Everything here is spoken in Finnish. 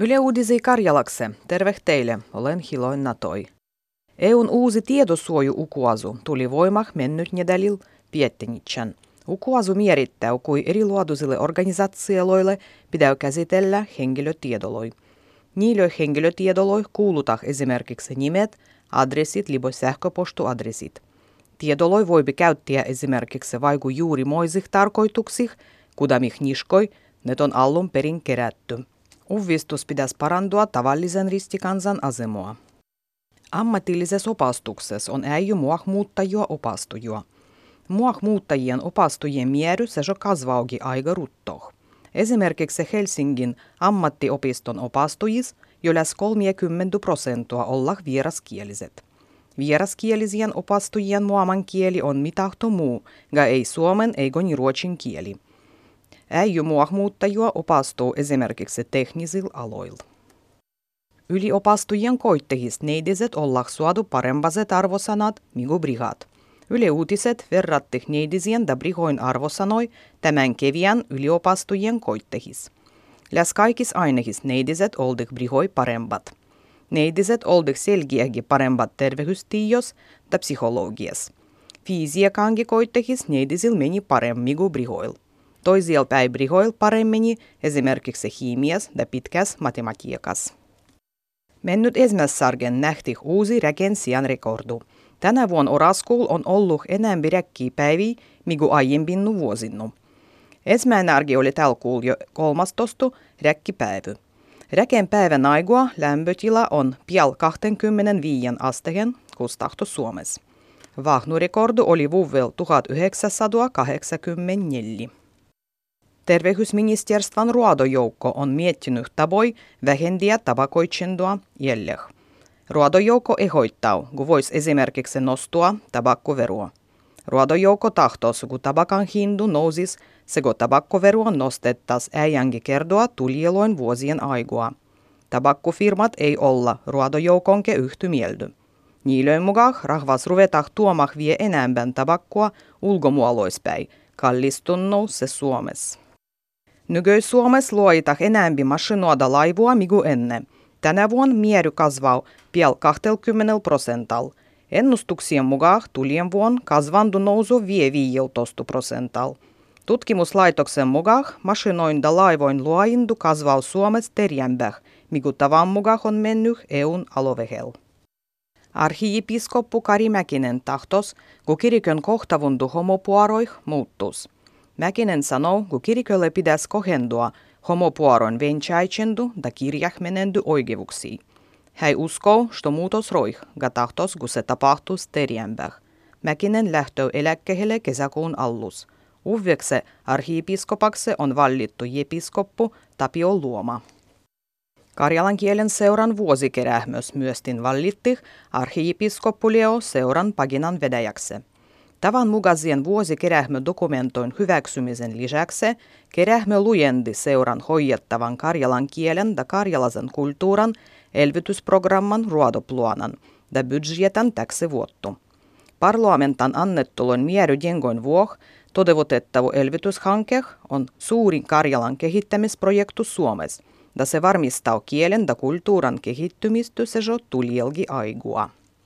Yle Uudisi Karjalakse, terve teille, olen Hiloin Natoi. EUn uusi tietosuoju-ukuasu tuli voimah mennyt nedälil piettenitsän. Ukuasu mierittää, kui eriluotuisille organisatioille pitää käsitellä henkilötiedoloi. Niille henkilötiedoloi kuulutaan esimerkiksi nimet, adressit libo sähköpostuadressit. Tiedoloi voi käyttää esimerkiksi vaiku juuri moisih tarkoituksih, kudamih niskoi, ne on allun perin kerätty. Uvistus pitäisi parantua tavallisen ristikansan asemoa. Ammatillisessa opastuksessa on äijy muuttajua opastujua. muuttajien opastujien miery se kasvauki aika ruttoh. Esimerkiksi Helsingin ammattiopiston opastujis jo läs 30 prosentua olla vieraskieliset. Vieraskielisien opastujien muaman kieli on mitahto muu, ga ei suomen eikä ruotsin kieli – Äijy muahmuuttajua opastuu esimerkiksi teknisillä aloilla. Yliopastujien koittehis neidiset olla suodu parembaset arvosanat, migu brigat. Yle uutiset verratti neidisien brihoin arvosanoi tämän keviän yliopastujien koittehis. Läs kaikis ainehis neidiset oldik brihoi parembat. Neidiset oldik selgiägi parembat tervehystiios da psychologias. Fysiakangi koittehis neidisil meni paremmigu brihoil. Toisilla päibrihoil paremmini esimerkiksi hiimias ja pitkäs matematiikas. Mennyt Esmässargen nähti uusi regensian rekordu. Tänä vuonna Oraskuul on ollut enemmän päiviä, migu aiempin vuosinnu. Ensimmäinen arki oli tällä kuul jo kolmastostu räkkipäivy. Räken päivän aigua lämpötila on pial 25 asteen kustahto Suomessa. Vahnurekordu oli vuovel 1984. Terveysministeriön ruodojoukko on miettinyt taboi vähendiä tabakoitsendua jäljellä. Ruodojoukko ehoittaa, kun voisi esimerkiksi nostua tabakkoverua. Ruodojoukko tahtos, kun tabakan hindu nousis, se kun tabakkoverua nostettas äijänkin kerdoa tuljeloin vuosien aigua. Tabakkofirmat ei olla ruodojoukonke yhtymieldy. Niilöin mukaan rahvas ruvetah tuomah vie enemmän tabakkoa ulkomuoloispäin, kallistunnou se Suomessa. Nykyis Suomessa luoita enämpi masinoida laivua migu ennen. Tänä vuonna miery kasvaa piel 20 prosental. Ennustuksien mukaan tulien vuonna kasvandu nousu vie 15 prosental. Tutkimuslaitoksen mukaan masinoinda laivoin luoindu kasvaa Suomessa terjämbäh, migu tavan mukaan on mennyt EUn alovehel. Arhiipiskoppu Kari Mäkinen tahtos, kun kirikön kohtavundu homopuaroih muuttus – Mäkinen sanoo, kun kirikolle pitäisi kohendua homopuoron venchaichendu da kirjahmenendu oikeuksiin. Hän uskoo, että muutos roih, ga tahtos, kun se tapahtuu teriämbäh. Mäkinen lähtö eläkkeelle kesäkuun allus. Uvekse arhiipiskopakse on vallittu jepiskoppu Tapio Luoma. Karjalan kielen seuran vuosikerähmös myöstin vallitti arhiipiskoppu Leo seuran paginan vedäjäkse. Tavan mukaisien vuosikerähmö dokumentoin hyväksymisen lisäksi kerähmö lujendi seuran hoidettavan karjalan kielen ja karjalaisen kulttuuran elvytysprogramman ruodopluonan ja budjetan täksi vuottu. Parlamentan annettulon mieryjengoin vuoh toteutettava elvytyshanke on suurin Karjalan kehittämisprojektu Suomessa, ja se varmistaa kielen ja kulttuuran kehittymistä se tulielgi aigua.